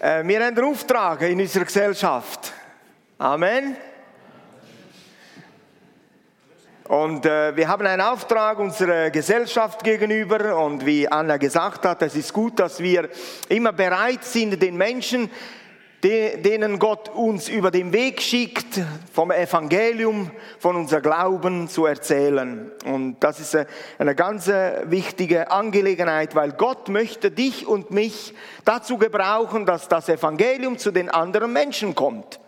Äh, wir haben einen Auftrag in unserer Gesellschaft. Amen. Und äh, wir haben einen Auftrag unserer Gesellschaft gegenüber und wie Anna gesagt hat, es ist gut, dass wir immer bereit sind, den Menschen, denen Gott uns über den Weg schickt, vom Evangelium, von unser Glauben zu erzählen. Und das ist eine ganz wichtige Angelegenheit, weil Gott möchte dich und mich dazu gebrauchen, dass das Evangelium zu den anderen Menschen kommt.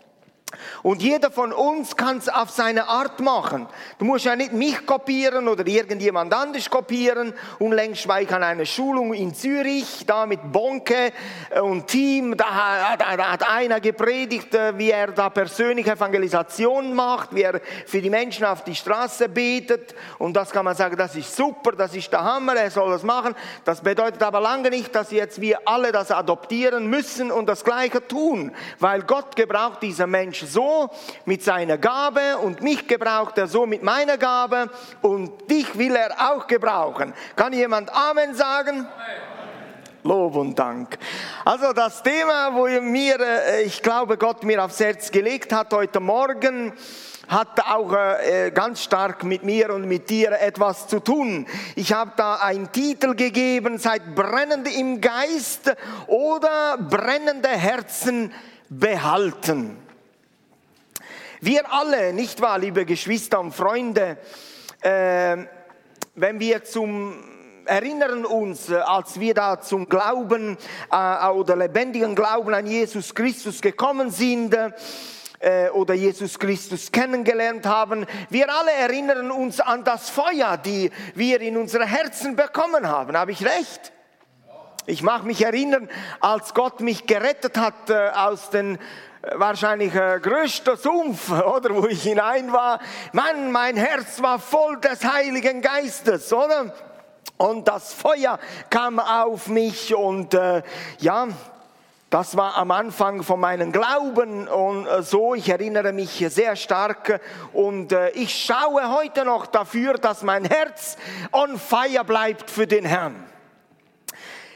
Und jeder von uns kann es auf seine Art machen. Du musst ja nicht mich kopieren oder irgendjemand anders kopieren. Unlängst war ich an einer Schulung in Zürich, da mit Bonke und Team. Da, da, da hat einer gepredigt, äh, wie er da persönliche Evangelisation macht, wie er für die Menschen auf die Straße betet. Und das kann man sagen, das ist super, das ist der Hammer, er soll das machen. Das bedeutet aber lange nicht, dass jetzt wir alle das adoptieren müssen und das Gleiche tun, weil Gott gebraucht diese Menschen Mensch so mit seiner Gabe und mich gebraucht er so mit meiner Gabe und dich will er auch gebrauchen. Kann jemand Amen sagen? Lob und Dank. Also das Thema, wo mir, äh, ich glaube, Gott mir aufs Herz gelegt hat heute Morgen, hat auch äh, ganz stark mit mir und mit dir etwas zu tun. Ich habe da einen Titel gegeben, seid brennend im Geist oder brennende Herzen behalten. Wir alle, nicht wahr, liebe Geschwister und Freunde, äh, wenn wir zum erinnern uns, äh, als wir da zum Glauben äh, oder lebendigen Glauben an Jesus Christus gekommen sind, äh, oder Jesus Christus kennengelernt haben. Wir alle erinnern uns an das Feuer, die wir in unsere Herzen bekommen haben. Habe ich recht? Ich mag mich erinnern, als Gott mich gerettet hat äh, aus den wahrscheinlich äh, größter Sumpf, oder wo ich hinein war. Mann, mein Herz war voll des Heiligen Geistes, oder? Und das Feuer kam auf mich und äh, ja, das war am Anfang von meinem Glauben und äh, so, ich erinnere mich sehr stark und äh, ich schaue heute noch dafür, dass mein Herz on fire bleibt für den Herrn.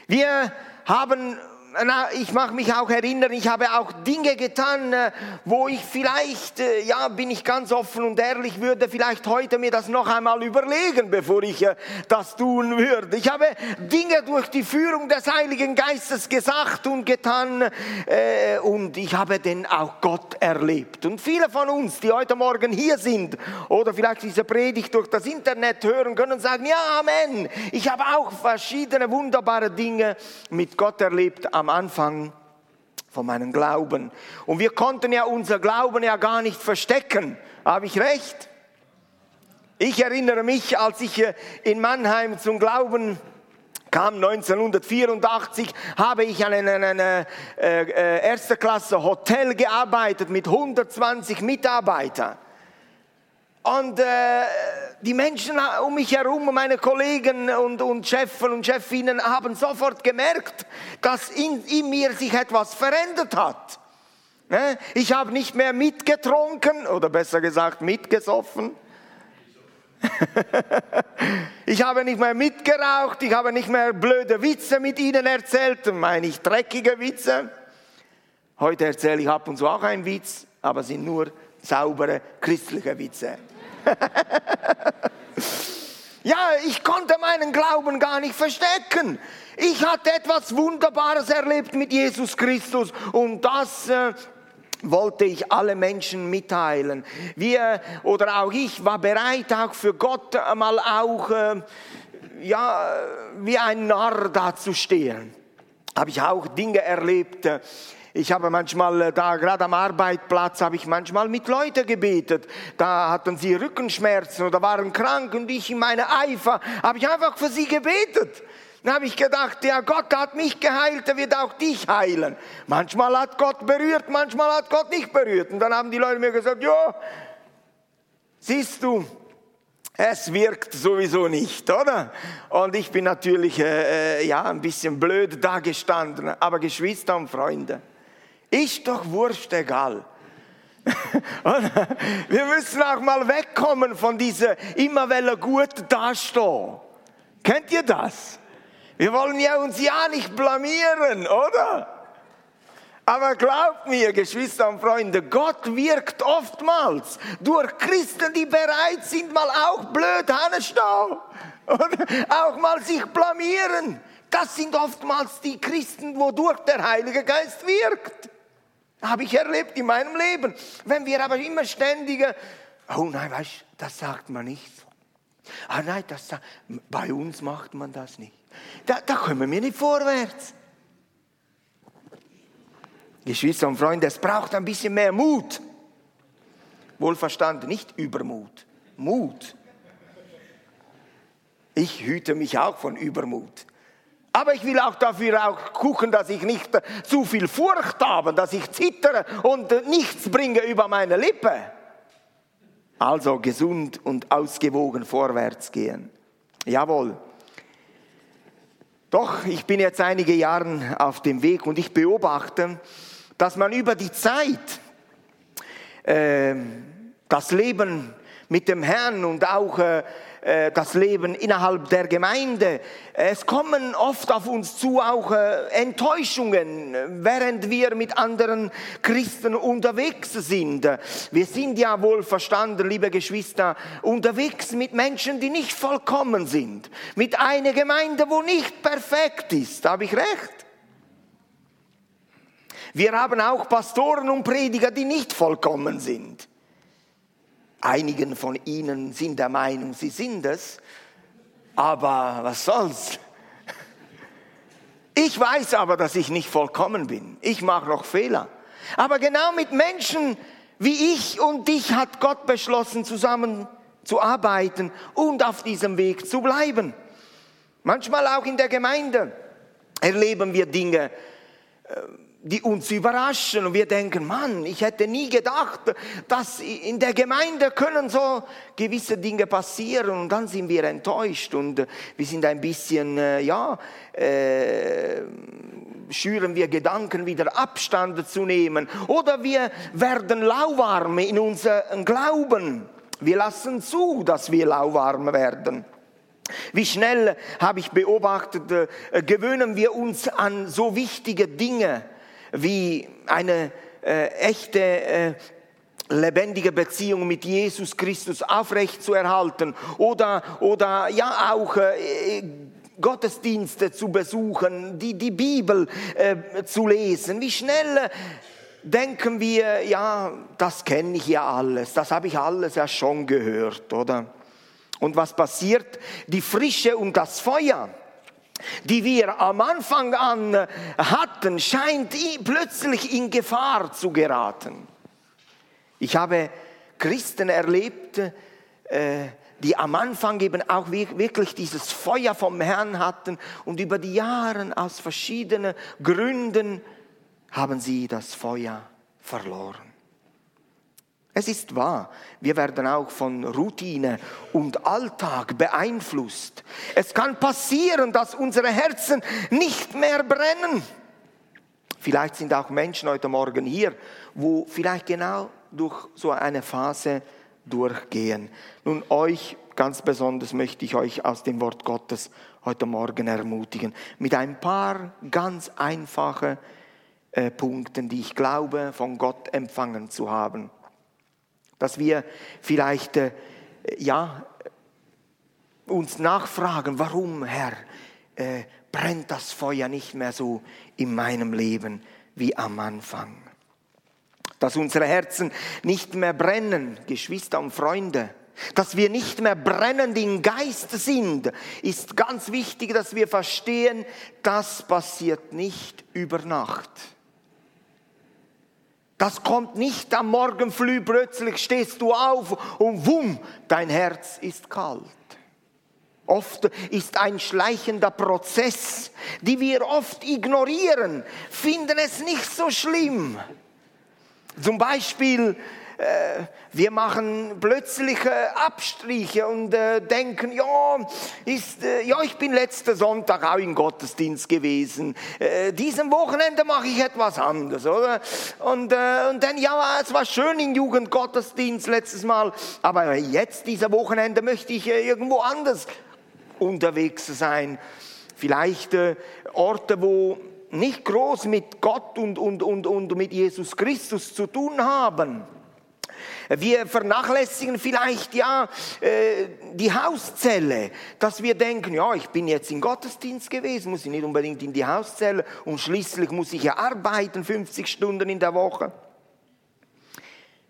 Wir haben na, ich mag mich auch erinnern, ich habe auch Dinge getan, äh, wo ich vielleicht, äh, ja, bin ich ganz offen und ehrlich, würde vielleicht heute mir das noch einmal überlegen, bevor ich äh, das tun würde. Ich habe Dinge durch die Führung des Heiligen Geistes gesagt und getan und ich habe den auch Gott erlebt. Und viele von uns, die heute Morgen hier sind oder vielleicht diese Predigt durch das Internet hören, können sagen, ja, Amen. Ich habe auch verschiedene wunderbare Dinge mit Gott erlebt am Anfang von meinem Glauben. Und wir konnten ja unser Glauben ja gar nicht verstecken. Habe ich recht? Ich erinnere mich, als ich in Mannheim zum Glauben kam 1984, habe ich an einem äh, äh, erster Klasse Hotel gearbeitet mit 120 Mitarbeitern. Und äh, die Menschen um mich herum, meine Kollegen und, und Chefen und Chefinnen haben sofort gemerkt, dass in, in mir sich etwas verändert hat. Ne? Ich habe nicht mehr mitgetrunken oder besser gesagt mitgesoffen. ich habe nicht mehr mitgeraucht, ich habe nicht mehr blöde Witze mit ihnen erzählt, meine ich dreckige Witze. Heute erzähle ich ab und zu auch einen Witz, aber sind nur saubere christliche Witze. ja, ich konnte meinen Glauben gar nicht verstecken. Ich hatte etwas Wunderbares erlebt mit Jesus Christus und das äh, wollte ich alle Menschen mitteilen. Wir oder auch ich war bereit, auch für Gott einmal auch äh, ja, wie ein Narr dazustehen. Habe ich auch Dinge erlebt. Ich habe manchmal äh, da, gerade am Arbeitsplatz, habe ich manchmal mit Leuten gebetet. Da hatten sie Rückenschmerzen oder waren krank und ich in meiner Eifer habe ich einfach für sie gebetet. Dann habe ich gedacht, ja, Gott hat mich geheilt, er wird auch dich heilen. Manchmal hat Gott berührt, manchmal hat Gott nicht berührt. Und dann haben die Leute mir gesagt, ja, siehst du, es wirkt sowieso nicht, oder? Und ich bin natürlich äh, äh ja ein bisschen blöd dagestanden. Aber Geschwister und Freunde, ist doch wurscht egal. Wir müssen auch mal wegkommen von dieser immer welle gut dastehen. Kennt ihr das? Wir wollen ja uns ja nicht blamieren, oder? Aber glaubt mir, Geschwister und Freunde, Gott wirkt oftmals durch Christen, die bereit sind, mal auch blöd Hannestau oder auch mal sich blamieren. Das sind oftmals die Christen, wodurch der Heilige Geist wirkt. Habe ich erlebt in meinem Leben. Wenn wir aber immer ständige, oh nein, weißt du, das sagt man nicht. Ah nein, das, bei uns macht man das nicht. Da, da kommen wir nicht vorwärts. Geschwister und Freunde, es braucht ein bisschen mehr Mut. Wohlverstanden, nicht Übermut, Mut. Ich hüte mich auch von Übermut. Aber ich will auch dafür auch gucken, dass ich nicht zu viel Furcht habe, dass ich zittere und nichts bringe über meine Lippe. Also gesund und ausgewogen vorwärts gehen. Jawohl. Doch, ich bin jetzt einige Jahre auf dem Weg und ich beobachte, dass man über die Zeit äh, das Leben mit dem Herrn und auch äh, äh, das Leben innerhalb der Gemeinde. Es kommen oft auf uns zu auch äh, Enttäuschungen, während wir mit anderen Christen unterwegs sind. Wir sind ja wohl verstanden, liebe Geschwister, unterwegs mit Menschen, die nicht vollkommen sind. Mit einer Gemeinde, wo nicht perfekt ist. Habe ich recht? Wir haben auch Pastoren und Prediger, die nicht vollkommen sind. Einigen von ihnen sind der Meinung, sie sind es, aber was soll's? Ich weiß aber, dass ich nicht vollkommen bin. Ich mache noch Fehler. Aber genau mit Menschen wie ich und dich hat Gott beschlossen, zusammen zu arbeiten und auf diesem Weg zu bleiben. Manchmal auch in der Gemeinde erleben wir Dinge, äh, die uns überraschen und wir denken, Mann, ich hätte nie gedacht, dass in der Gemeinde können so gewisse Dinge passieren und dann sind wir enttäuscht und wir sind ein bisschen, äh, ja, äh, schüren wir Gedanken, wieder Abstand zu nehmen oder wir werden lauwarm in unserem Glauben. Wir lassen zu, dass wir lauwarm werden. Wie schnell, habe ich beobachtet, äh, gewöhnen wir uns an so wichtige Dinge, wie eine äh, echte äh, lebendige Beziehung mit Jesus Christus aufrecht zu erhalten oder, oder ja auch äh, Gottesdienste zu besuchen, die, die Bibel äh, zu lesen. Wie schnell denken wir, ja, das kenne ich ja alles, das habe ich alles ja schon gehört, oder? Und was passiert? Die Frische und das Feuer die wir am Anfang an hatten, scheint plötzlich in Gefahr zu geraten. Ich habe Christen erlebt, äh, die am Anfang eben auch wirklich dieses Feuer vom Herrn hatten und über die Jahre aus verschiedenen Gründen haben sie das Feuer verloren. Es ist wahr, wir werden auch von Routine und Alltag beeinflusst. Es kann passieren, dass unsere Herzen nicht mehr brennen. Vielleicht sind auch Menschen heute Morgen hier, wo vielleicht genau durch so eine Phase durchgehen. Nun, euch ganz besonders möchte ich euch aus dem Wort Gottes heute Morgen ermutigen, mit ein paar ganz einfachen äh, Punkten, die ich glaube, von Gott empfangen zu haben dass wir vielleicht, äh, ja, uns nachfragen, warum, Herr, äh, brennt das Feuer nicht mehr so in meinem Leben wie am Anfang. Dass unsere Herzen nicht mehr brennen, Geschwister und Freunde, dass wir nicht mehr brennend im Geist sind, ist ganz wichtig, dass wir verstehen, das passiert nicht über Nacht. Das kommt nicht am Morgen früh, plötzlich stehst du auf und wumm, dein Herz ist kalt. Oft ist ein schleichender Prozess, die wir oft ignorieren, finden es nicht so schlimm. Zum Beispiel äh, wir machen plötzliche Abstriche und äh, denken, ja, ist, äh, ja, ich bin letzten Sonntag auch im Gottesdienst gewesen. Diesen Wochenende mache ich etwas anderes, oder? Und, und dann, ja, es war schön im Jugendgottesdienst letztes Mal, aber jetzt, dieser Wochenende, möchte ich irgendwo anders unterwegs sein. Vielleicht Orte, wo nicht groß mit Gott und, und, und, und mit Jesus Christus zu tun haben. Wir vernachlässigen vielleicht ja äh, die Hauszelle, dass wir denken, ja, ich bin jetzt im Gottesdienst gewesen, muss ich nicht unbedingt in die Hauszelle und schließlich muss ich ja arbeiten, 50 Stunden in der Woche.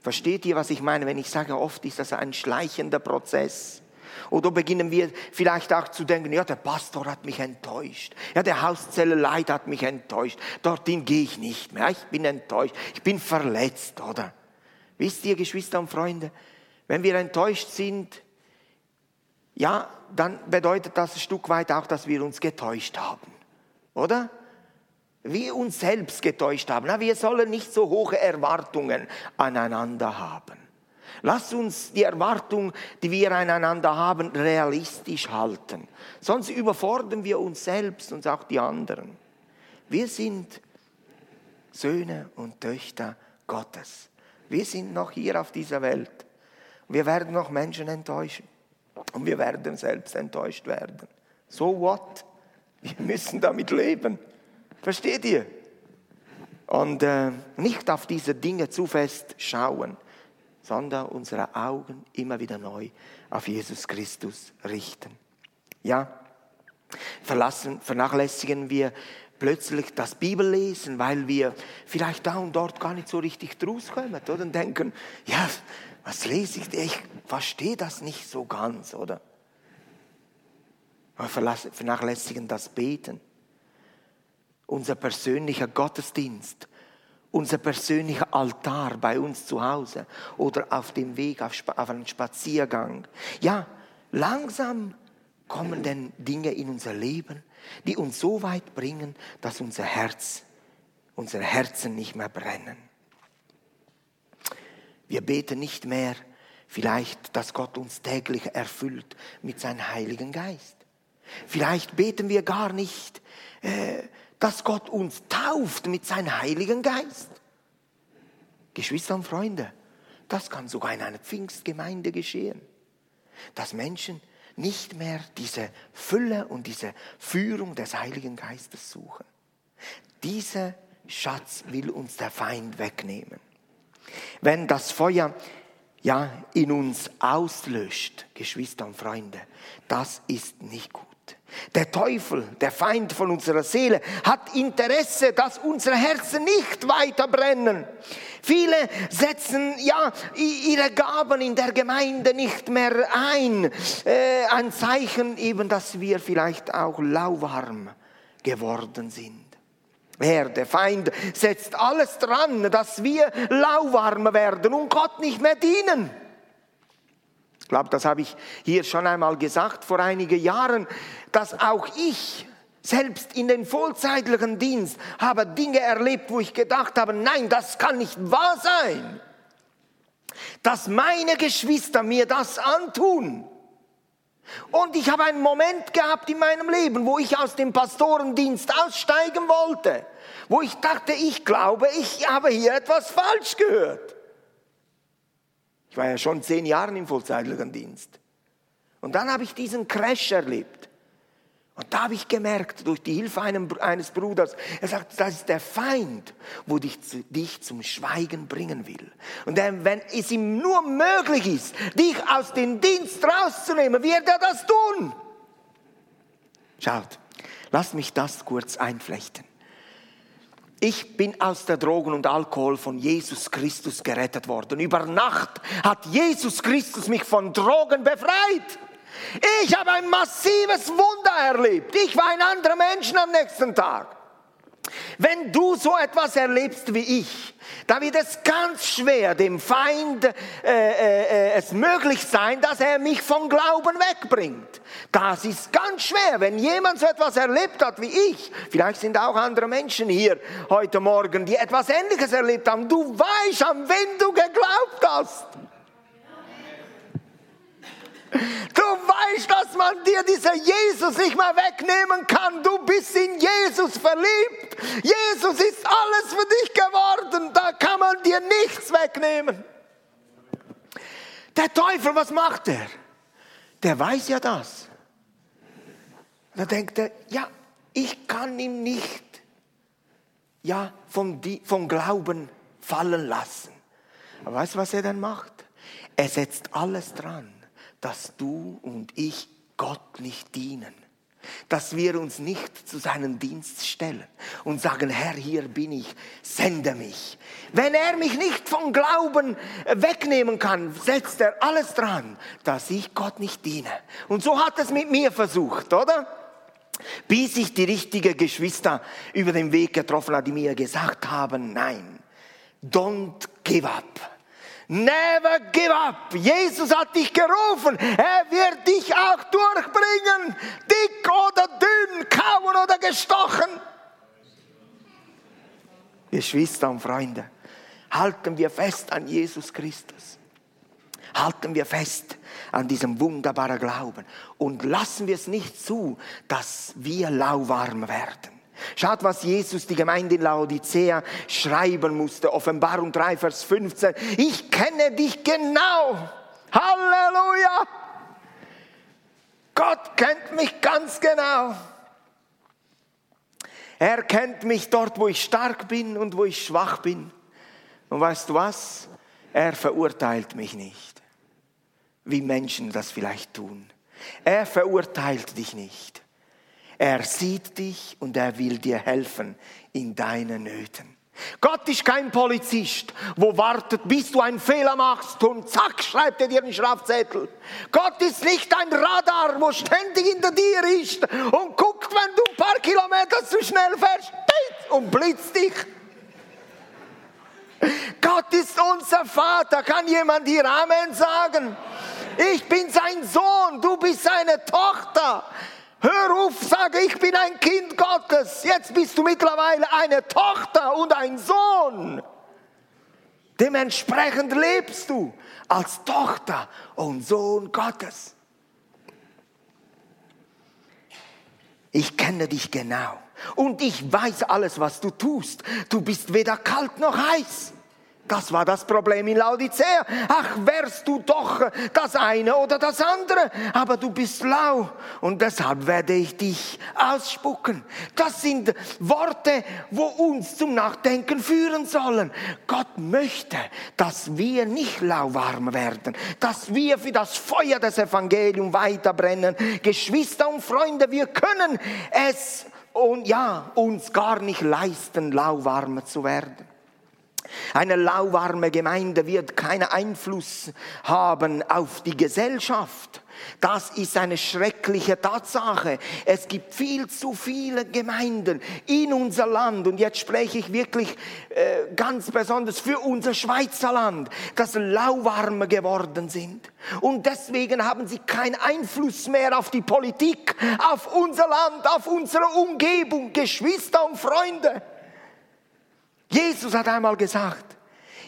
Versteht ihr, was ich meine, wenn ich sage, oft ist das ein schleichender Prozess? Oder beginnen wir vielleicht auch zu denken, ja, der Pastor hat mich enttäuscht. Ja, der Hauszelleleit hat mich enttäuscht. Dorthin gehe ich nicht mehr. Ich bin enttäuscht. Ich bin verletzt, oder? Wisst ihr, Geschwister und Freunde, wenn wir enttäuscht sind, ja, dann bedeutet das ein Stück weit auch, dass wir uns getäuscht haben. Oder? Wir uns selbst getäuscht haben. wir sollen nicht so hohe Erwartungen aneinander haben. Lasst uns die Erwartung, die wir aneinander haben, realistisch halten. Sonst überfordern wir uns selbst und auch die anderen. Wir sind Söhne und Töchter Gottes. Wir sind noch hier auf dieser Welt. Wir werden noch Menschen enttäuschen. Und wir werden selbst enttäuscht werden. So what? Wir müssen damit leben. Versteht ihr? Und äh, nicht auf diese Dinge zu fest schauen, sondern unsere Augen immer wieder neu auf Jesus Christus richten. Ja, verlassen, vernachlässigen wir plötzlich das Bibellesen, weil wir vielleicht da und dort gar nicht so richtig draus kommen oder? und denken, ja, was lese ich? Ich verstehe das nicht so ganz, oder? Wir vernachlässigen das Beten. Unser persönlicher Gottesdienst, unser persönlicher Altar bei uns zu Hause oder auf dem Weg auf, einen Spaziergang. Ja, langsam kommen denn Dinge in unser Leben, die uns so weit bringen, dass unser Herz, unsere Herzen nicht mehr brennen. Wir beten nicht mehr vielleicht, dass Gott uns täglich erfüllt mit seinem Heiligen Geist. Vielleicht beten wir gar nicht, äh, dass Gott uns tauft mit seinem Heiligen Geist. Geschwister und Freunde, das kann sogar in einer Pfingstgemeinde geschehen, dass Menschen nicht mehr diese Fülle und diese Führung des Heiligen Geistes suchen. Dieser Schatz will uns der Feind wegnehmen. Wenn das Feuer ja in uns auslöscht, Geschwister und Freunde, das ist nicht gut. Der Teufel, der Feind von unserer Seele, hat Interesse, dass unsere Herzen nicht weiter brennen. Viele setzen ja ihre Gaben in der Gemeinde nicht mehr ein. Äh, ein Zeichen eben, dass wir vielleicht auch lauwarm geworden sind. Er, der Feind, setzt alles dran, dass wir lauwarm werden und Gott nicht mehr dienen. Ich glaube, das habe ich hier schon einmal gesagt vor einigen Jahren, dass auch ich selbst in den vollzeitlichen Dienst habe Dinge erlebt, wo ich gedacht habe, nein, das kann nicht wahr sein, dass meine Geschwister mir das antun. Und ich habe einen Moment gehabt in meinem Leben, wo ich aus dem Pastorendienst aussteigen wollte, wo ich dachte, ich glaube, ich habe hier etwas falsch gehört. Ich war ja schon zehn Jahre im vollzeitlichen Dienst. Und dann habe ich diesen Crash erlebt. Und da habe ich gemerkt, durch die Hilfe eines Bruders, er sagt, das ist der Feind, wo dich, dich zum Schweigen bringen will. Und wenn es ihm nur möglich ist, dich aus dem Dienst rauszunehmen, wird er das tun. Schaut, lasst mich das kurz einflechten. Ich bin aus der Drogen und Alkohol von Jesus Christus gerettet worden. Über Nacht hat Jesus Christus mich von Drogen befreit. Ich habe ein massives Wunder erlebt. Ich war ein anderer Mensch am nächsten Tag. Wenn du so etwas erlebst wie ich, dann wird es ganz schwer dem Feind äh, äh, äh, es möglich sein, dass er mich vom Glauben wegbringt. Das ist ganz schwer, wenn jemand so etwas erlebt hat wie ich. Vielleicht sind auch andere Menschen hier heute Morgen, die etwas Ähnliches erlebt haben. Du weißt, an wen du geglaubt hast. Du weißt, dass man dir dieser Jesus nicht mehr wegnehmen kann. Du bist in Jesus verliebt. Jesus ist alles für dich geworden. Da kann man dir nichts wegnehmen. Der Teufel, was macht er? Der weiß ja das. Da denkt er, ja, ich kann ihm nicht ja, vom, vom Glauben fallen lassen. Aber weißt du, was er dann macht? Er setzt alles dran, dass du und ich Gott nicht dienen dass wir uns nicht zu seinem Dienst stellen und sagen, Herr, hier bin ich, sende mich. Wenn er mich nicht vom Glauben wegnehmen kann, setzt er alles dran, dass ich Gott nicht diene. Und so hat es mit mir versucht, oder? Bis ich die richtigen Geschwister über den Weg getroffen habe, die mir gesagt haben, nein, don't give up. Never give up. Jesus hat dich gerufen. Er wird dich auch durchbringen. Dick oder dünn, kauen oder gestochen. Geschwister und Freunde, halten wir fest an Jesus Christus. Halten wir fest an diesem wunderbaren Glauben und lassen wir es nicht zu, dass wir lauwarm werden. Schaut, was Jesus die Gemeinde in Laodicea schreiben musste. Offenbarung 3, Vers 15. Ich kenne dich genau. Halleluja. Gott kennt mich ganz genau. Er kennt mich dort, wo ich stark bin und wo ich schwach bin. Und weißt du was? Er verurteilt mich nicht, wie Menschen das vielleicht tun. Er verurteilt dich nicht. Er sieht dich und er will dir helfen in deinen Nöten. Gott ist kein Polizist, wo wartet, bis du einen Fehler machst und zack, schreibt er dir einen Strafzettel. Gott ist nicht ein Radar, wo ständig hinter dir ist und guckt, wenn du ein paar Kilometer zu schnell fährst und blitzt dich. Gott ist unser Vater. Kann jemand hier Amen sagen? Ich bin sein Sohn, du bist seine Tochter. Hör auf, sage, ich bin ein Kind Gottes. Jetzt bist du mittlerweile eine Tochter und ein Sohn. Dementsprechend lebst du als Tochter und Sohn Gottes. Ich kenne dich genau und ich weiß alles, was du tust. Du bist weder kalt noch heiß. Das war das Problem in Laodicea. Ach, wärst du doch das eine oder das andere, aber du bist lau und deshalb werde ich dich ausspucken. Das sind Worte, wo uns zum Nachdenken führen sollen. Gott möchte, dass wir nicht lauwarm werden, dass wir für das Feuer des Evangeliums weiterbrennen. Geschwister und Freunde, wir können es und ja, uns gar nicht leisten, lauwarm zu werden. Eine lauwarme Gemeinde wird keinen Einfluss haben auf die Gesellschaft. Das ist eine schreckliche Tatsache. Es gibt viel zu viele Gemeinden in unser Land und jetzt spreche ich wirklich äh, ganz besonders für unser Schweizer Land, das lauwarm geworden sind. Und deswegen haben sie keinen Einfluss mehr auf die Politik, auf unser Land, auf unsere Umgebung, Geschwister und Freunde. Jesus hat einmal gesagt,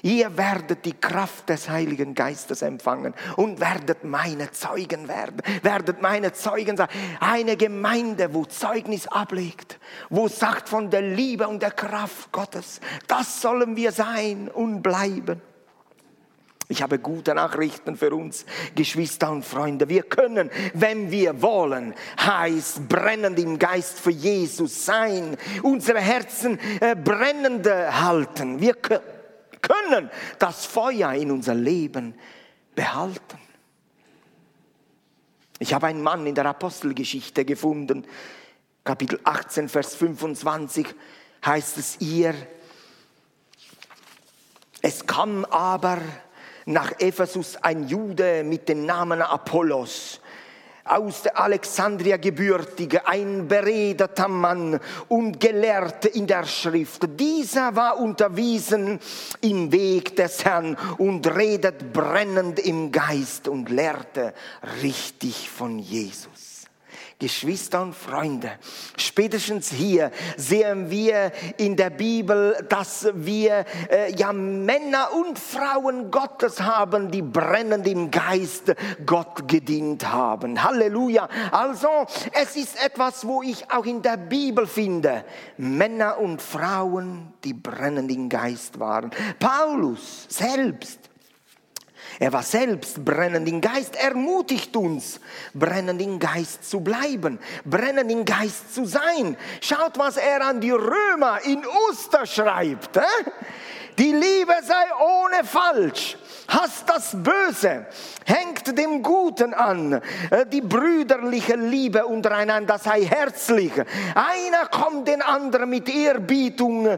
ihr werdet die Kraft des Heiligen Geistes empfangen und werdet meine Zeugen werden, werdet meine Zeugen sein. Eine Gemeinde, wo Zeugnis ablegt, wo sagt von der Liebe und der Kraft Gottes, das sollen wir sein und bleiben. Ich habe gute Nachrichten für uns, Geschwister und Freunde. Wir können, wenn wir wollen, heiß, brennend im Geist für Jesus sein, unsere Herzen äh, brennende halten. Wir können das Feuer in unser Leben behalten. Ich habe einen Mann in der Apostelgeschichte gefunden, Kapitel 18, Vers 25 heißt es ihr, es kam aber nach Ephesus ein Jude mit dem Namen Apollos aus der Alexandria gebürtige, ein beredeter Mann und Gelehrter in der Schrift. Dieser war unterwiesen im Weg des Herrn und redet brennend im Geist und lehrte richtig von Jesus. Geschwister und Freunde, spätestens hier sehen wir in der Bibel, dass wir äh, ja Männer und Frauen Gottes haben, die brennend im Geist Gott gedient haben. Halleluja. Also es ist etwas, wo ich auch in der Bibel finde. Männer und Frauen, die brennend im Geist waren. Paulus selbst Er war selbst brennend im Geist, ermutigt uns, brennend im Geist zu bleiben, brennend im Geist zu sein. Schaut, was er an die Römer in Oster schreibt. Die Liebe sei ohne falsch. Hasst das Böse, hängt dem Guten an. Äh, die brüderliche Liebe untereinander sei herzlich. Einer kommt den anderen mit Ehrbietung äh,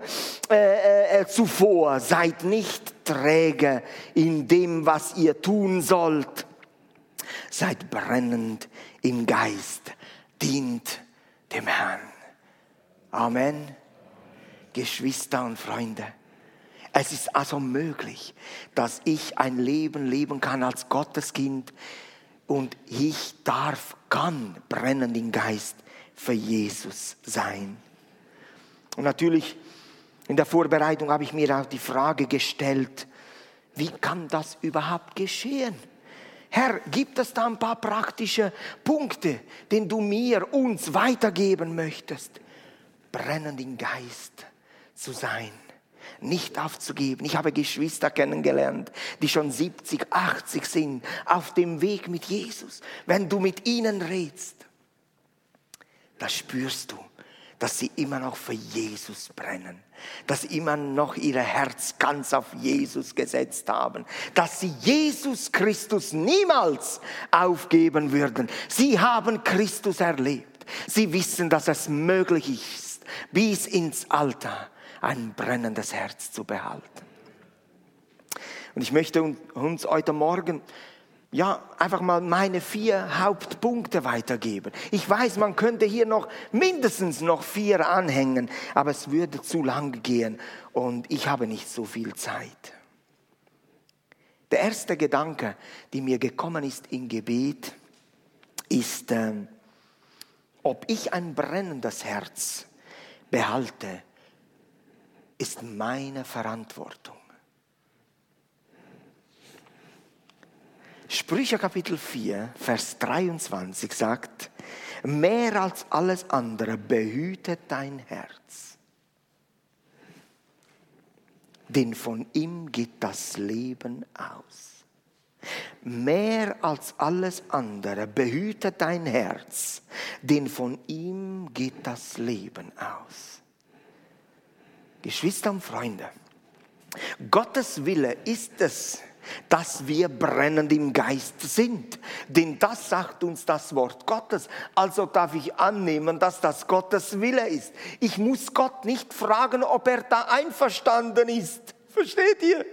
äh, äh, zuvor. Seid nicht träge in dem, was ihr tun sollt. Seid brennend im Geist. Dient dem Herrn. Amen. Geschwister und Freunde. Es ist also möglich, dass ich ein Leben leben kann als Gotteskind und ich darf, kann brennend im Geist für Jesus sein. Und natürlich in der Vorbereitung habe ich mir auch die Frage gestellt, wie kann das überhaupt geschehen? Herr, gibt es da ein paar praktische Punkte, den du mir, uns weitergeben möchtest? Brennend im Geist zu sein nicht aufzugeben. Ich habe Geschwister kennengelernt, die schon 70, 80 sind, auf dem Weg mit Jesus. Wenn du mit ihnen redst, da spürst du, dass sie immer noch für Jesus brennen, dass sie immer noch ihr Herz ganz auf Jesus gesetzt haben, dass sie Jesus Christus niemals aufgeben würden. Sie haben Christus erlebt. Sie wissen, dass es möglich ist, bis ins Alter ein brennendes Herz zu behalten. Und ich möchte uns heute Morgen ja, einfach mal meine vier Hauptpunkte weitergeben. Ich weiß, man könnte hier noch mindestens noch vier anhängen, aber es würde zu lang gehen und ich habe nicht so viel Zeit. Der erste Gedanke, der mir gekommen ist im Gebet, ist, äh, ob ich ein brennendes Herz behalte ist meine Verantwortung. Sprüche Kapitel 4, Vers 23 sagt, mehr als alles andere behüte dein Herz, denn von ihm geht das Leben aus. Mehr als alles andere behüte dein Herz, denn von ihm geht das Leben aus. Geschwister und Freunde, Gottes Wille ist es, dass wir brennend im Geist sind. Denn das sagt uns das Wort Gottes. Also darf ich annehmen, dass das Gottes Wille ist. Ich muss Gott nicht fragen, ob er da einverstanden ist. Versteht ihr?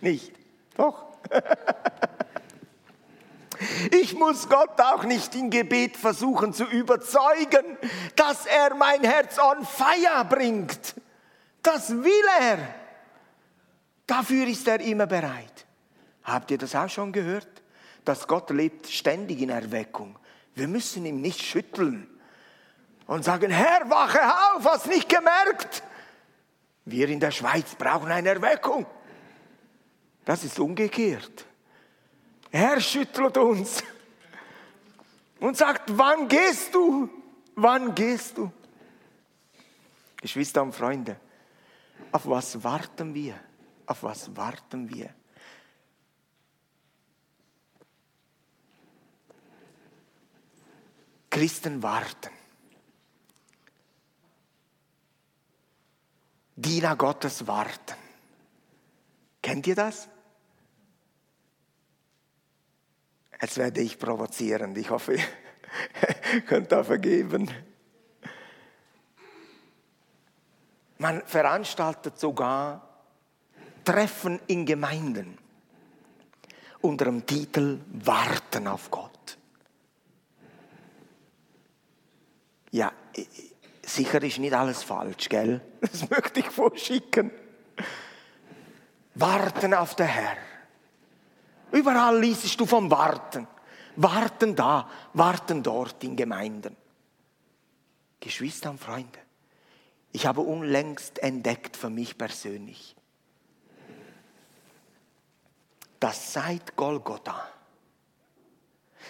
Nicht. Doch. Ich muss Gott auch nicht im Gebet versuchen zu überzeugen, dass er mein Herz on fire bringt. Das will er. Dafür ist er immer bereit. Habt ihr das auch schon gehört? Dass Gott lebt ständig in Erweckung. Wir müssen ihn nicht schütteln und sagen, Herr, wache auf, hast nicht gemerkt? Wir in der Schweiz brauchen eine Erweckung. Das ist umgekehrt. Er schüttelt uns und sagt, wann gehst du? Wann gehst du? Geschwister und Freunde, auf was warten wir? Auf was warten wir? Christen warten. Diener Gottes warten. Kennt ihr das? Jetzt werde ich provozierend. Ich hoffe, ihr könnt da vergeben. Man veranstaltet sogar Treffen in Gemeinden unter dem Titel Warten auf Gott. Ja, sicher ist nicht alles falsch, gell? Das möchte ich vorschicken. Warten auf den Herr. Überall liest du vom Warten. Warten da, warten dort in Gemeinden. Geschwister und Freunde, ich habe unlängst entdeckt für mich persönlich, dass seit Golgotha,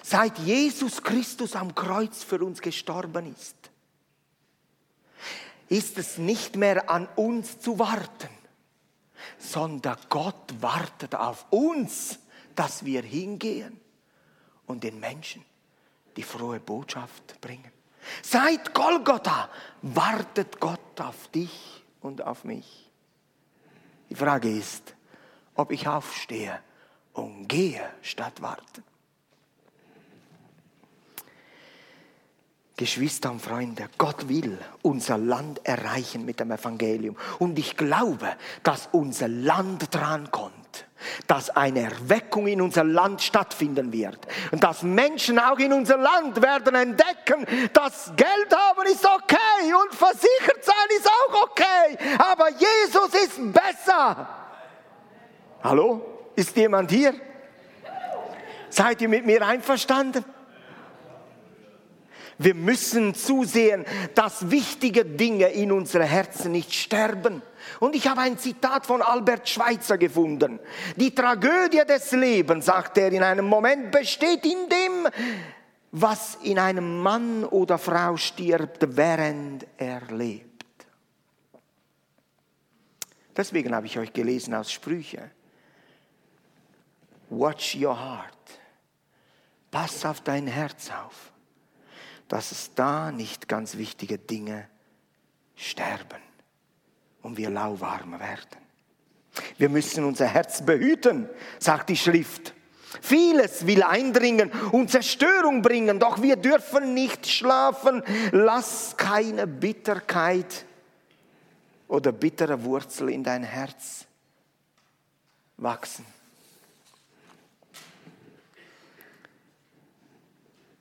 seit Jesus Christus am Kreuz für uns gestorben ist, ist es nicht mehr an uns zu warten, sondern Gott wartet auf uns, dass wir hingehen und den Menschen die frohe Botschaft bringen. Seit Golgotha wartet Gott auf dich und auf mich. Die Frage ist, ob ich aufstehe und gehe statt warten. Geschwister und Freunde, Gott will unser Land erreichen mit dem Evangelium. Und ich glaube, dass unser Land drankommt, dass eine Erweckung in unser Land stattfinden wird. Und dass Menschen auch in unser Land werden entdecken, dass Geld haben ist okay und versichert sein ist auch okay. Aber Jesus ist besser. Hallo? Ist jemand hier? Seid ihr mit mir einverstanden? Wir müssen zusehen, dass wichtige Dinge in unseren Herzen nicht sterben. Und ich habe ein Zitat von Albert Schweitzer gefunden. Die Tragödie des Lebens, sagt er in einem Moment, besteht in dem, was in einem Mann oder Frau stirbt, während er lebt. Deswegen habe ich euch gelesen aus Sprüche. Watch your heart. Pass auf dein Herz auf dass es da nicht ganz wichtige Dinge sterben und wir lauwarm werden. Wir müssen unser Herz behüten, sagt die Schrift. Vieles will eindringen und Zerstörung bringen, doch wir dürfen nicht schlafen. Lass keine Bitterkeit oder bittere Wurzel in dein Herz wachsen.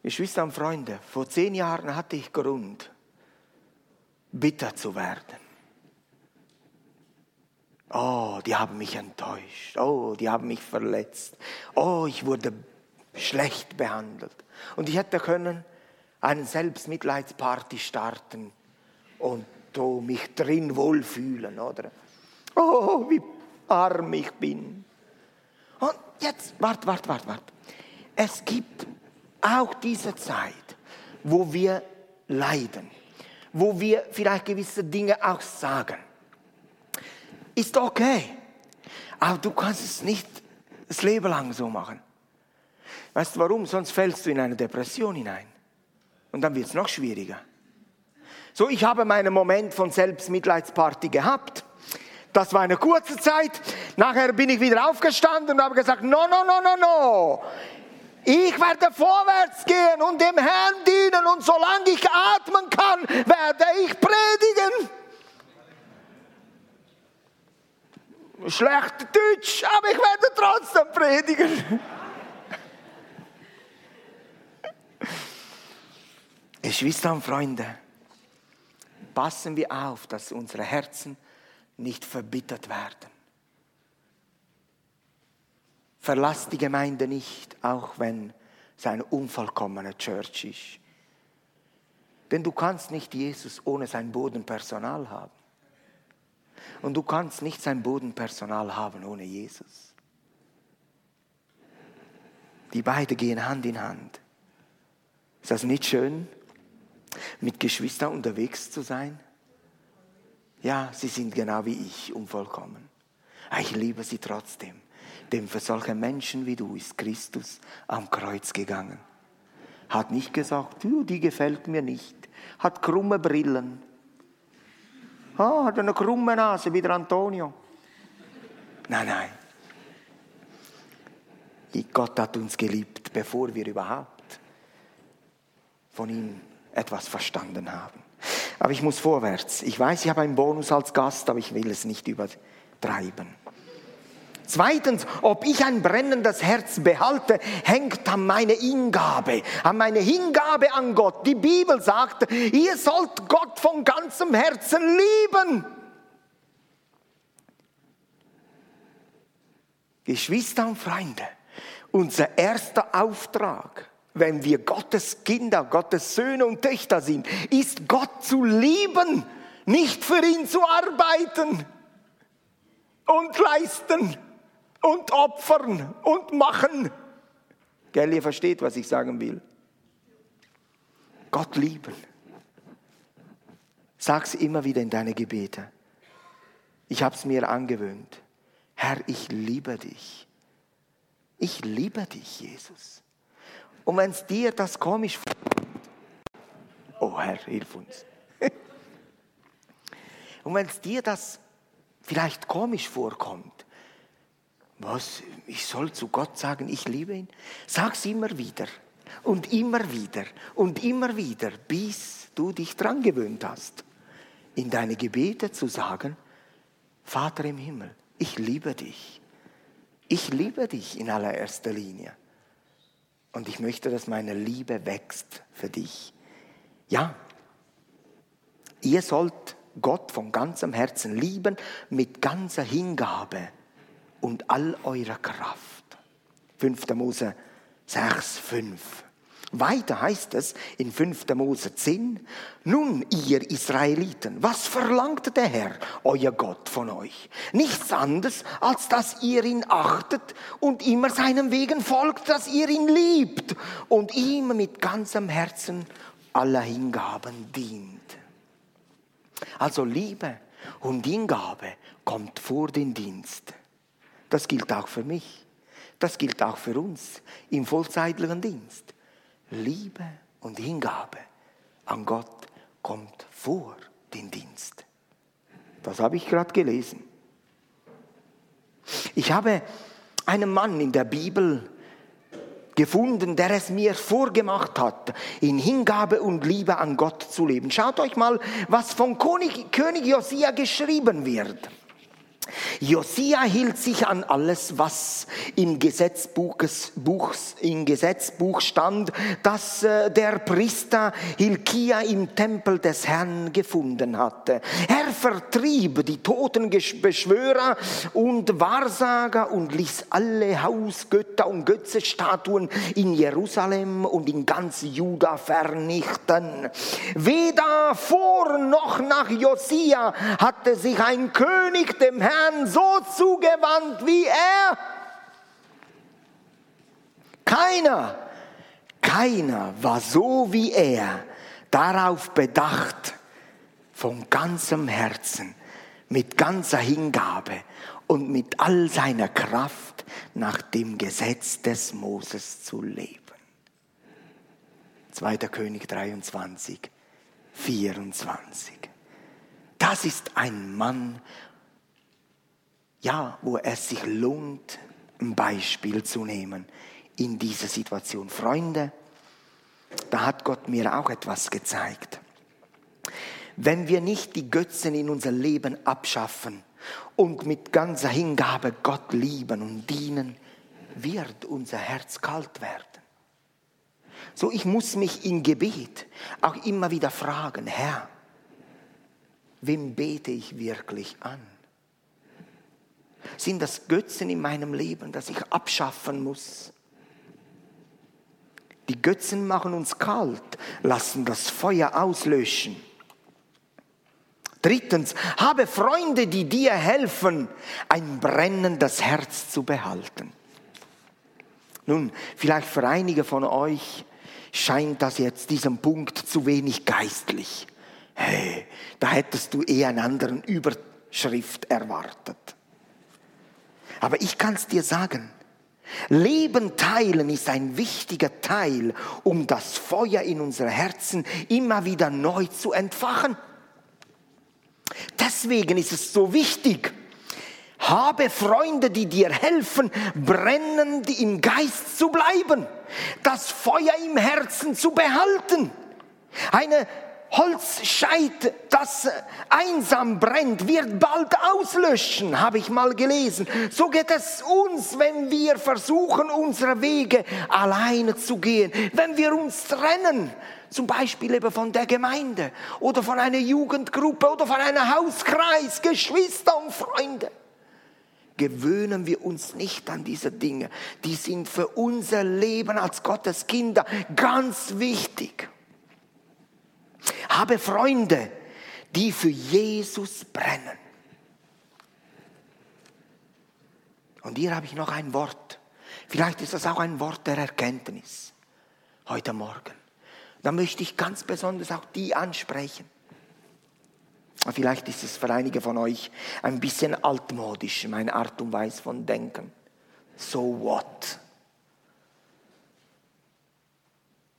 Geschwister und Freunde, vor zehn Jahren hatte ich Grund, bitter zu werden. Oh, die haben mich enttäuscht. Oh, die haben mich verletzt. Oh, ich wurde schlecht behandelt. Und ich hätte können einen Selbstmitleidsparty starten und oh, mich drin wohlfühlen, oder? Oh, wie arm ich bin. Und jetzt, wart, wart, wart, wart. Es gibt auch diese Zeit, wo wir leiden, wo wir vielleicht gewisse Dinge auch sagen, ist okay. Aber du kannst es nicht das Leben lang so machen. Weißt du warum? Sonst fällst du in eine Depression hinein. Und dann wird es noch schwieriger. So, ich habe meinen Moment von Selbstmitleidsparty gehabt. Das war eine kurze Zeit. Nachher bin ich wieder aufgestanden und habe gesagt, no, no, no, no, no. Ich werde vorwärts gehen und dem Herrn dienen und solange ich atmen kann, werde ich predigen. Schlecht Deutsch, aber ich werde trotzdem predigen. Geschwister und Freunde, passen wir auf, dass unsere Herzen nicht verbittert werden. Verlass die Gemeinde nicht, auch wenn es eine unvollkommene Church ist. Denn du kannst nicht Jesus ohne sein Bodenpersonal haben. Und du kannst nicht sein Bodenpersonal haben ohne Jesus. Die beiden gehen Hand in Hand. Ist das nicht schön, mit Geschwistern unterwegs zu sein? Ja, sie sind genau wie ich, unvollkommen. Ich liebe sie trotzdem. Denn für solche Menschen wie du ist Christus am Kreuz gegangen. Hat nicht gesagt, die gefällt mir nicht. Hat krumme Brillen. Oh, hat eine krumme Nase wie der Antonio. Nein, nein. Gott hat uns geliebt, bevor wir überhaupt von ihm etwas verstanden haben. Aber ich muss vorwärts. Ich weiß, ich habe einen Bonus als Gast, aber ich will es nicht übertreiben. Zweitens, ob ich ein brennendes Herz behalte, hängt an meiner Hingabe, an meine Hingabe an Gott. Die Bibel sagt, ihr sollt Gott von ganzem Herzen lieben. Geschwister und Freunde, unser erster Auftrag, wenn wir Gottes Kinder, Gottes Söhne und Töchter sind, ist Gott zu lieben, nicht für ihn zu arbeiten und leisten und opfern und machen. Gell, ihr versteht, was ich sagen will. Gott lieben. Sag's immer wieder in deine Gebete. Ich habe es mir angewöhnt. Herr, ich liebe dich. Ich liebe dich, Jesus. Und wenn es dir das komisch vorkommt, oh Herr, hilf uns. Und wenn es dir das vielleicht komisch vorkommt, was, ich soll zu Gott sagen, ich liebe ihn, sag's immer wieder und immer wieder und immer wieder, bis du dich dran gewöhnt hast, in deine Gebete zu sagen, Vater im Himmel, ich liebe dich. Ich liebe dich in allererster Linie. Und ich möchte, dass meine Liebe wächst für dich. Ja, ihr sollt Gott von ganzem Herzen lieben, mit ganzer Hingabe und all eurer Kraft. 5. Mose 6, 5. Weiter heißt es in 5. Mose 10, nun ihr Israeliten, was verlangt der Herr, euer Gott, von euch? Nichts anderes, als dass ihr ihn achtet und immer seinen Wegen folgt, dass ihr ihn liebt und ihm mit ganzem Herzen aller Hingaben dient. Also Liebe und Hingabe kommt vor den Dienst. Das gilt auch für mich. Das gilt auch für uns im vollzeitlichen Dienst. Liebe und Hingabe an Gott kommt vor den Dienst. Das habe ich gerade gelesen. Ich habe einen Mann in der Bibel gefunden, der es mir vorgemacht hat, in Hingabe und Liebe an Gott zu leben. Schaut euch mal, was von König, König Josia geschrieben wird. Josia hielt sich an alles, was im Gesetzbuch, im Gesetzbuch stand, das äh, der Priester Hilkia im Tempel des Herrn gefunden hatte. Er vertrieb die toten Beschwörer und Wahrsager und ließ alle Hausgötter und Götzestatuen in Jerusalem und in ganz Juda vernichten. Weder vor noch nach Josia hatte sich ein König dem Herrn Herrn so zugewandt wie er? Keiner, keiner war so wie er darauf bedacht, von ganzem Herzen, mit ganzer Hingabe und mit all seiner Kraft nach dem Gesetz des Moses zu leben. 2. König 23, 24. Das ist ein Mann ja, wo es sich lohnt, ein Beispiel zu nehmen in dieser Situation. Freunde, da hat Gott mir auch etwas gezeigt. Wenn wir nicht die Götzen in unser Leben abschaffen und mit ganzer Hingabe Gott lieben und dienen, wird unser Herz kalt werden. So, ich muss mich in Gebet auch immer wieder fragen, Herr, wem bete ich wirklich an? Sind das Götzen in meinem Leben, das ich abschaffen muss? Die Götzen machen uns kalt, lassen das Feuer auslöschen. Drittens, habe Freunde, die dir helfen, ein brennendes Herz zu behalten. Nun, vielleicht für einige von euch scheint das jetzt diesem Punkt zu wenig geistlich. Hey, da hättest du eher einen anderen Überschrift erwartet. Aber ich kann es dir sagen, Leben teilen ist ein wichtiger Teil, um das Feuer in unseren Herzen immer wieder neu zu entfachen. Deswegen ist es so wichtig, habe Freunde, die dir helfen, brennend im Geist zu bleiben, das Feuer im Herzen zu behalten. Eine Holzscheit, das einsam brennt, wird bald auslöschen, habe ich mal gelesen. So geht es uns, wenn wir versuchen, unsere Wege alleine zu gehen. Wenn wir uns trennen, zum Beispiel eben von der Gemeinde oder von einer Jugendgruppe oder von einem Hauskreis, Geschwister und Freunde. Gewöhnen wir uns nicht an diese Dinge. Die sind für unser Leben als Gottes Kinder ganz wichtig. Habe Freunde, die für Jesus brennen. Und hier habe ich noch ein Wort. Vielleicht ist das auch ein Wort der Erkenntnis heute Morgen. Da möchte ich ganz besonders auch die ansprechen. Vielleicht ist es für einige von euch ein bisschen altmodisch, meine Art und Weise von Denken. So what?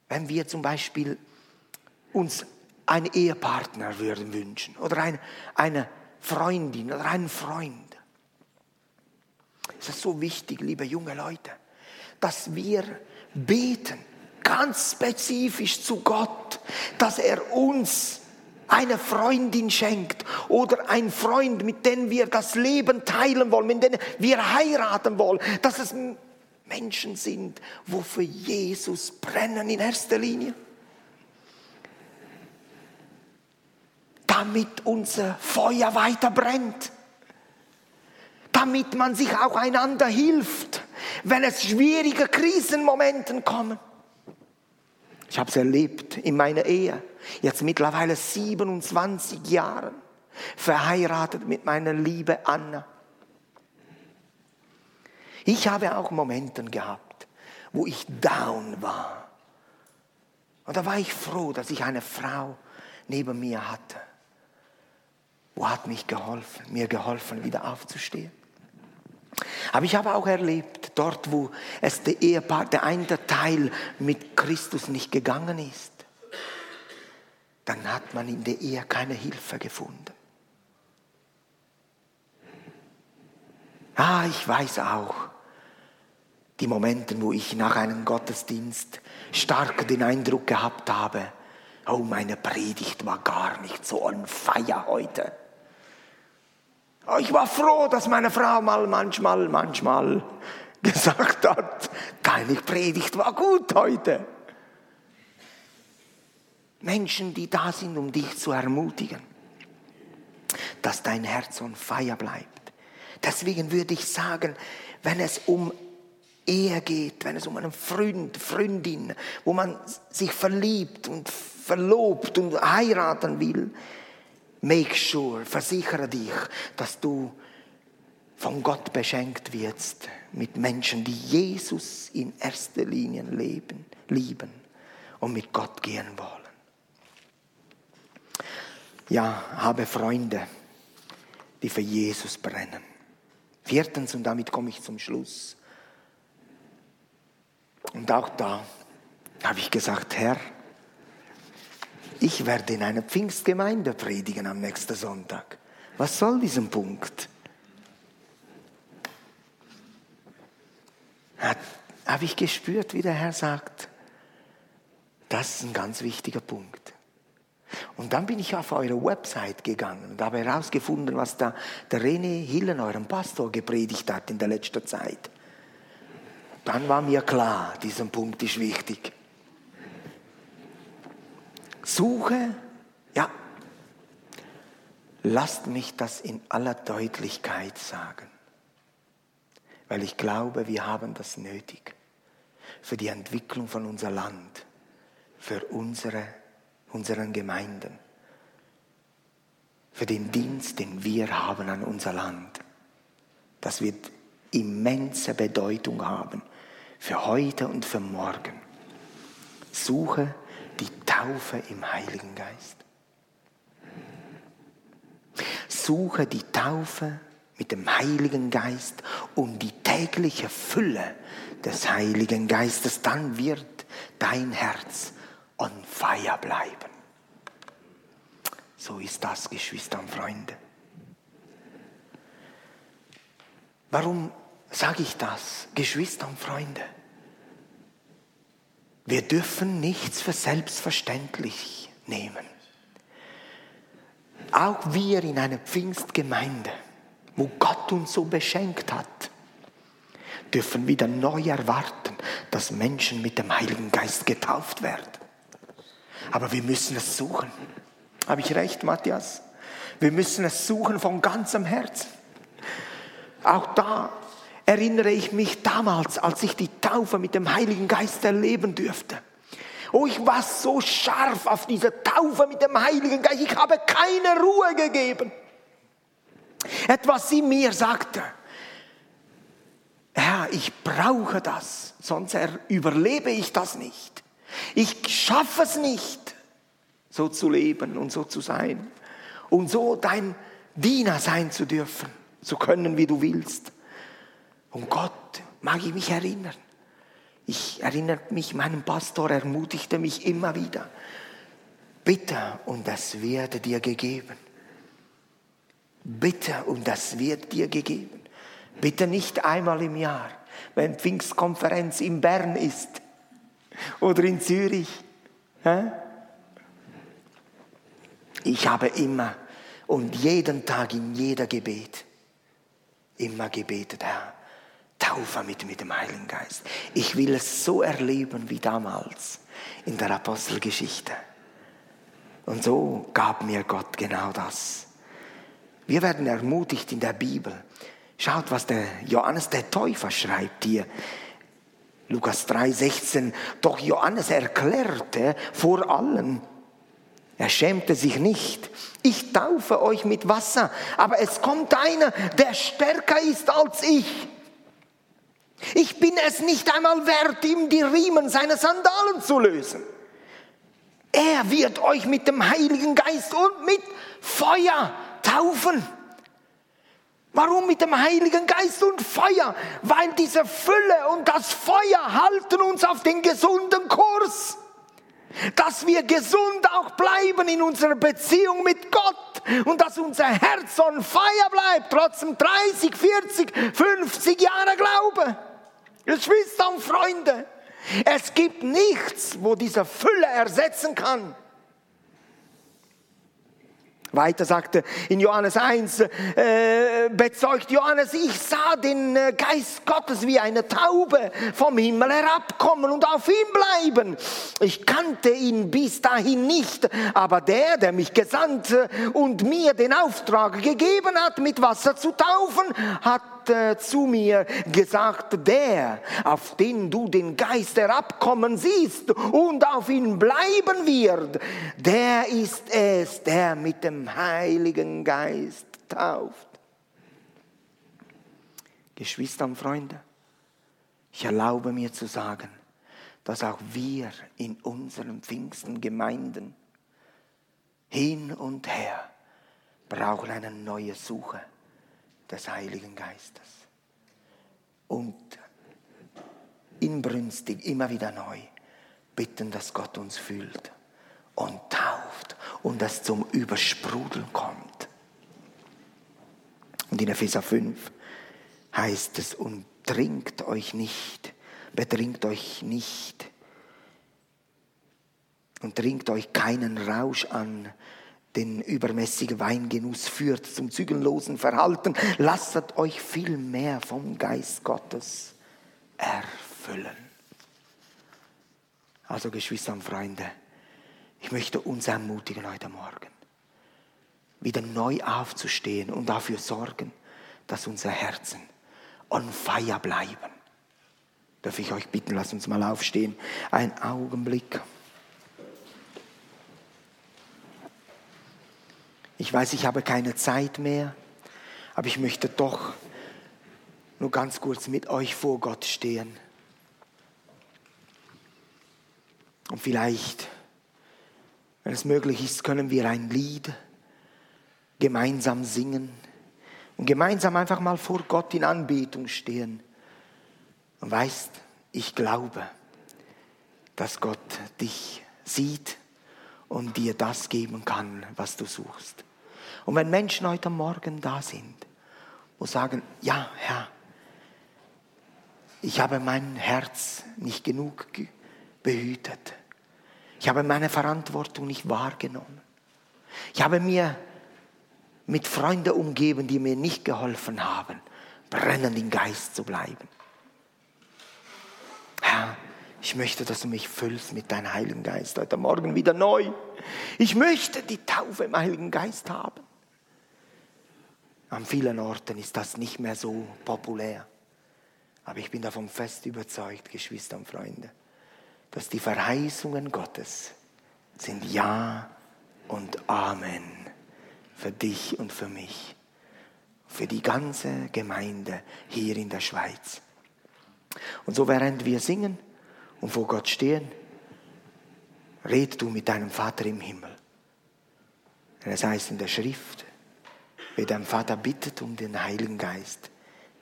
Wenn wir zum Beispiel uns einen Ehepartner würden wünschen oder eine, eine Freundin oder einen Freund. Es ist so wichtig, liebe junge Leute, dass wir beten, ganz spezifisch zu Gott, dass er uns eine Freundin schenkt oder ein Freund, mit dem wir das Leben teilen wollen, mit dem wir heiraten wollen, dass es Menschen sind, wo für Jesus brennen in erster Linie. Damit unser Feuer weiter brennt. Damit man sich auch einander hilft, wenn es schwierige Krisenmomenten kommen. Ich habe es erlebt in meiner Ehe, jetzt mittlerweile 27 Jahren, verheiratet mit meiner liebe Anna. Ich habe auch Momente gehabt, wo ich down war. Und da war ich froh, dass ich eine Frau neben mir hatte. Wo hat mich geholfen, mir geholfen, wieder aufzustehen. Aber ich habe auch erlebt, dort wo es der Ehepaar, der eine Teil mit Christus nicht gegangen ist, dann hat man in der Ehe keine Hilfe gefunden. Ah, ich weiß auch, die Momente, wo ich nach einem Gottesdienst stark den Eindruck gehabt habe, oh, meine Predigt war gar nicht so on fire heute. Oh, ich war froh, dass meine Frau mal manchmal, manchmal gesagt hat, deine Predigt war gut heute. Menschen, die da sind, um dich zu ermutigen, dass dein Herz on fire bleibt. Deswegen würde ich sagen, wenn es um Ehe geht, wenn es um einen Freund, Freundin, wo man sich verliebt und verlobt und heiraten will, make sure, versichere dich, dass du von Gott beschenkt wirst mit Menschen, die Jesus in erster Linie leben, lieben und mit Gott gehen wollen. Ja, habe Freunde, die für Jesus brennen. Viertens, und damit komme ich zum Schluss. Und auch da habe ich gesagt, Herr, ich werde in einer Pfingstgemeinde predigen am nächsten Sonntag. Was soll diesen Punkt? Habe ich gespürt, wie der Herr sagt, das ist ein ganz wichtiger Punkt. Und dann bin ich auf eure Website gegangen und habe herausgefunden, was da der René Hillen, eurem Pastor, gepredigt hat in der letzten Zeit. Dann war mir klar, dieser Punkt ist wichtig. Suche, ja, lasst mich das in aller Deutlichkeit sagen, weil ich glaube, wir haben das nötig für die Entwicklung von unser Land, für unsere, unseren Gemeinden, für den Dienst, den wir haben an unser Land. Das wird immense Bedeutung haben für heute und für morgen. Suche Taufe im Heiligen Geist. Suche die Taufe mit dem Heiligen Geist und die tägliche Fülle des Heiligen Geistes, dann wird dein Herz on fire bleiben. So ist das, Geschwister und Freunde. Warum sage ich das, Geschwister und Freunde? Wir dürfen nichts für selbstverständlich nehmen. Auch wir in einer Pfingstgemeinde, wo Gott uns so beschenkt hat, dürfen wieder neu erwarten, dass Menschen mit dem Heiligen Geist getauft werden. Aber wir müssen es suchen. Habe ich recht, Matthias? Wir müssen es suchen von ganzem Herzen. Auch da erinnere ich mich damals, als ich die Taufe mit dem Heiligen Geist erleben dürfte. Oh, ich war so scharf auf diese Taufe mit dem Heiligen Geist. Ich habe keine Ruhe gegeben. Etwas in mir sagte, Herr, ich brauche das, sonst überlebe ich das nicht. Ich schaffe es nicht, so zu leben und so zu sein und so dein Diener sein zu dürfen, zu können, wie du willst. Und Gott, mag ich mich erinnern, Ich erinnere mich, mein Pastor ermutigte mich immer wieder. Bitte und das werde dir gegeben. Bitte und das wird dir gegeben. Bitte nicht einmal im Jahr, wenn Pfingstkonferenz in Bern ist oder in Zürich. Ich habe immer und jeden Tag in jeder Gebet immer gebetet, Herr, taufe mit, mit dem Heiligen Geist. Ich will es so erleben wie damals in der Apostelgeschichte. Und so gab mir Gott genau das. Wir werden ermutigt in der Bibel. Schaut, was der Johannes der Täufer schreibt hier. Lukas 3,16. Doch Johannes erklärte vor allen, er schämte sich nicht. Ich taufe euch mit Wasser, aber es kommt einer, der stärker ist als ich. Ich bin es nicht einmal wert, ihm die Riemen seiner Sandalen zu lösen. Er wird euch mit dem Heiligen Geist und mit Feuer taufen. Warum mit dem Heiligen Geist und Feuer? Weil diese Fülle und das Feuer halten uns auf den gesunden Kurs dass wir gesund auch bleiben in unserer Beziehung mit Gott und dass unser Herz on fire bleibt, trotzdem 30, 40, 50 Jahre Glaube. Geschwister und Freunde, es gibt nichts, wo diese Fülle ersetzen kann. Weiter sagte in Johannes 1, äh, bezeugt Johannes, ich sah den äh, Geist Gottes wie eine Taube vom Himmel herabkommen und auf ihm bleiben. Ich kannte ihn bis dahin nicht, aber der, der mich gesandt und mir den Auftrag gegeben hat, mit Wasser zu taufen, hat äh, zu mir gesagt, der, auf den du den Geist herabkommen siehst und auf ihn bleiben wird, der ist es, der mit dem Heiligen Geist tauft. Geschwister und Freunde, ich erlaube mir zu sagen, dass auch wir in unseren Pfingstengemeinden hin und her brauchen eine neue Suche des Heiligen Geistes. Und inbrünstig, immer wieder neu bitten, dass Gott uns fühlt und tauft und das zum Übersprudeln kommt. Und in Epheser 5 heißt es, und trinkt euch nicht, betrinkt euch nicht und trinkt euch keinen Rausch an, den übermäßigen Weingenuss führt zum zügellosen Verhalten. Lasset euch viel mehr vom Geist Gottes erfüllen. Also Geschwister und Freunde, ich möchte uns ermutigen heute Morgen, wieder neu aufzustehen und dafür sorgen, dass unsere Herzen on fire bleiben. Darf ich euch bitten, lasst uns mal aufstehen. Ein Augenblick. Ich weiß, ich habe keine Zeit mehr, aber ich möchte doch nur ganz kurz mit euch vor Gott stehen. Und vielleicht, wenn es möglich ist, können wir ein Lied gemeinsam singen und gemeinsam einfach mal vor Gott in Anbetung stehen. Und weißt, ich glaube, dass Gott dich sieht und dir das geben kann, was du suchst. Und wenn Menschen heute Morgen da sind und sagen, ja, Herr, ich habe mein Herz nicht genug behütet. Ich habe meine Verantwortung nicht wahrgenommen. Ich habe mir mit Freunden umgeben, die mir nicht geholfen haben, brennend im Geist zu bleiben. Herr, ich möchte, dass du mich füllst mit deinem Heiligen Geist heute Morgen wieder neu. Ich möchte die Taufe im Heiligen Geist haben. An vielen Orten ist das nicht mehr so populär. Aber ich bin davon fest überzeugt, Geschwister und Freunde, dass die Verheißungen Gottes sind Ja und Amen für dich und für mich, für die ganze Gemeinde hier in der Schweiz. Und so während wir singen und vor Gott stehen, red du mit deinem Vater im Himmel. Denn es heißt in der Schrift, Wer dein Vater bittet um den Heiligen Geist,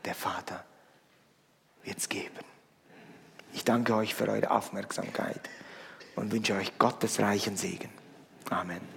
der Vater wird es geben. Ich danke euch für eure Aufmerksamkeit und wünsche euch Gottes reichen Segen. Amen.